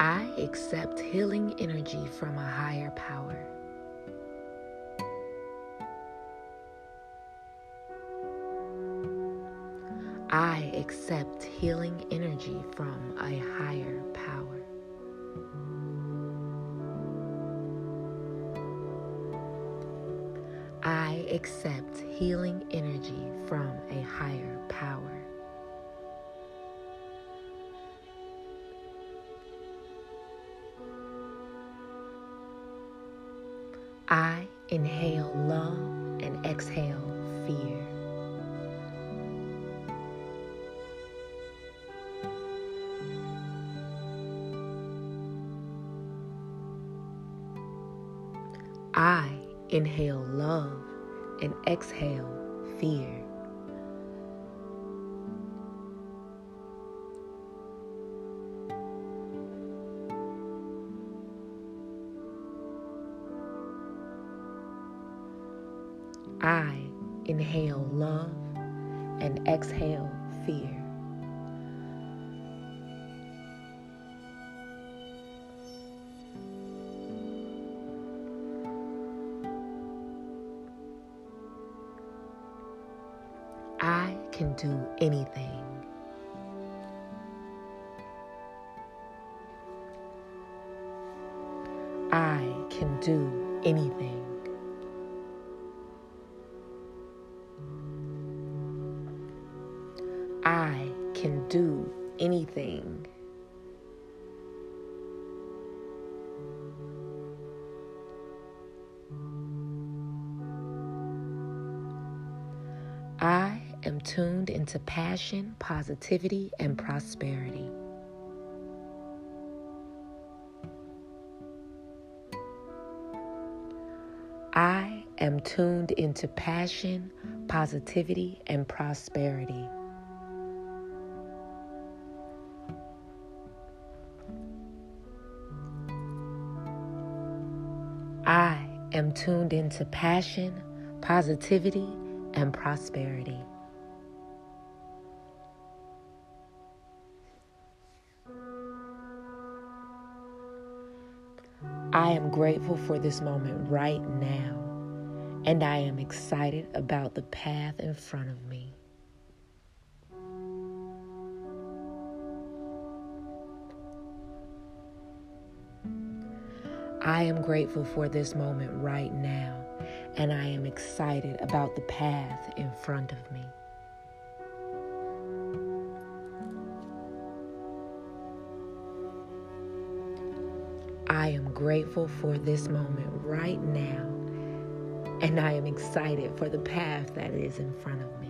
I accept healing energy from a higher power. I accept healing energy from a higher power. I accept healing energy from a higher power. I inhale love and exhale fear. I inhale love and exhale fear. I inhale love and exhale fear. I can do anything. I can do anything. Can do anything. I am tuned into passion, positivity, and prosperity. I am tuned into passion, positivity, and prosperity. Am tuned into passion, positivity, and prosperity. I am grateful for this moment right now, and I am excited about the path in front of me. I am grateful for this moment right now, and I am excited about the path in front of me. I am grateful for this moment right now, and I am excited for the path that is in front of me.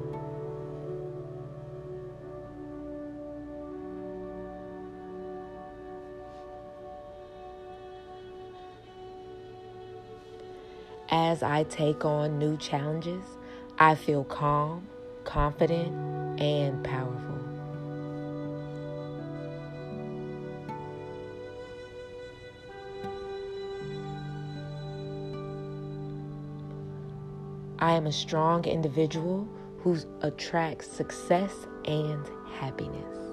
As I take on new challenges, I feel calm, confident, and powerful. I am a strong individual who attracts success and happiness.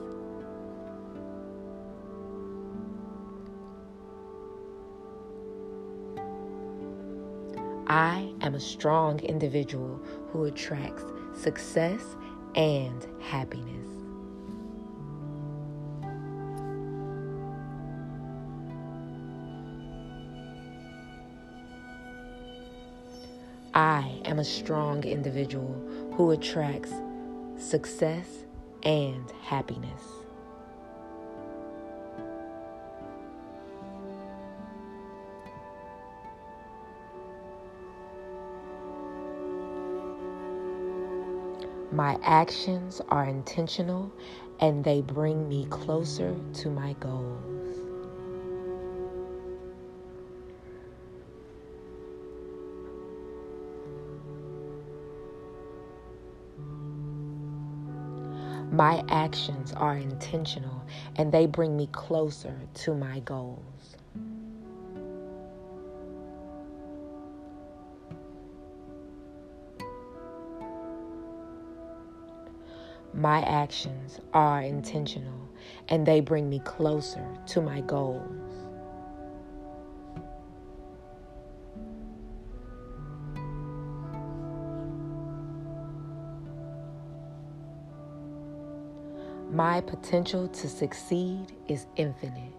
I am a strong individual who attracts success and happiness. I am a strong individual who attracts success and happiness. My actions are intentional and they bring me closer to my goals. My actions are intentional and they bring me closer to my goals. My actions are intentional and they bring me closer to my goals. My potential to succeed is infinite.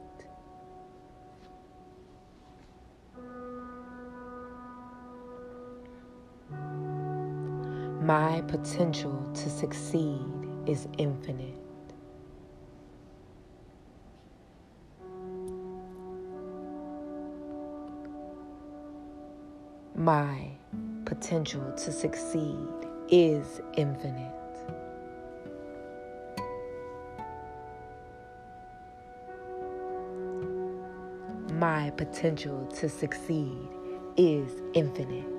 My potential to succeed is infinite. My potential to succeed is infinite. My potential to succeed is infinite.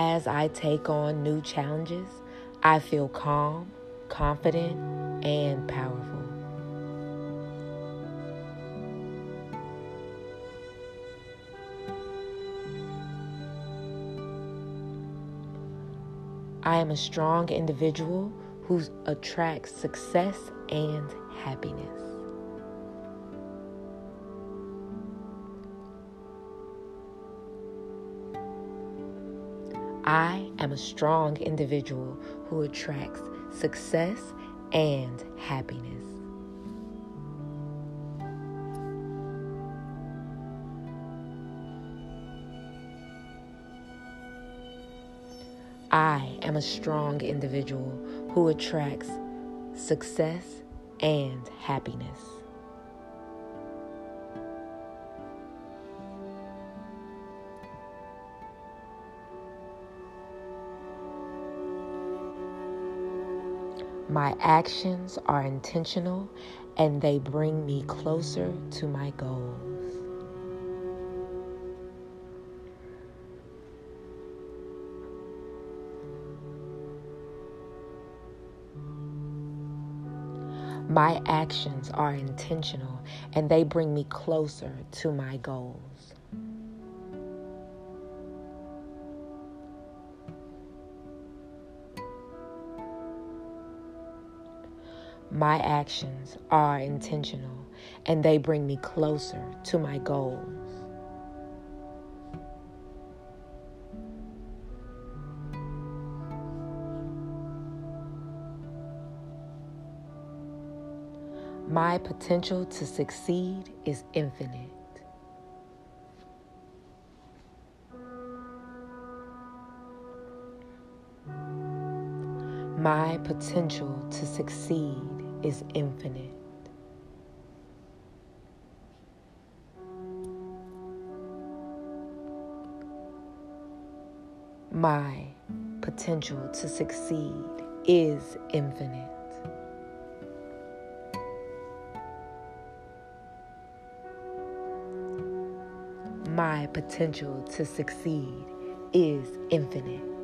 As I take on new challenges, I feel calm, confident, and powerful. I am a strong individual who attracts success and happiness. I am a strong individual who attracts success and happiness. I am a strong individual who attracts success and happiness. My actions are intentional and they bring me closer to my goals. My actions are intentional and they bring me closer to my goals. My actions are intentional and they bring me closer to my goals. My potential to succeed is infinite. My potential to succeed is infinite. My potential to succeed is infinite. My potential to succeed is infinite.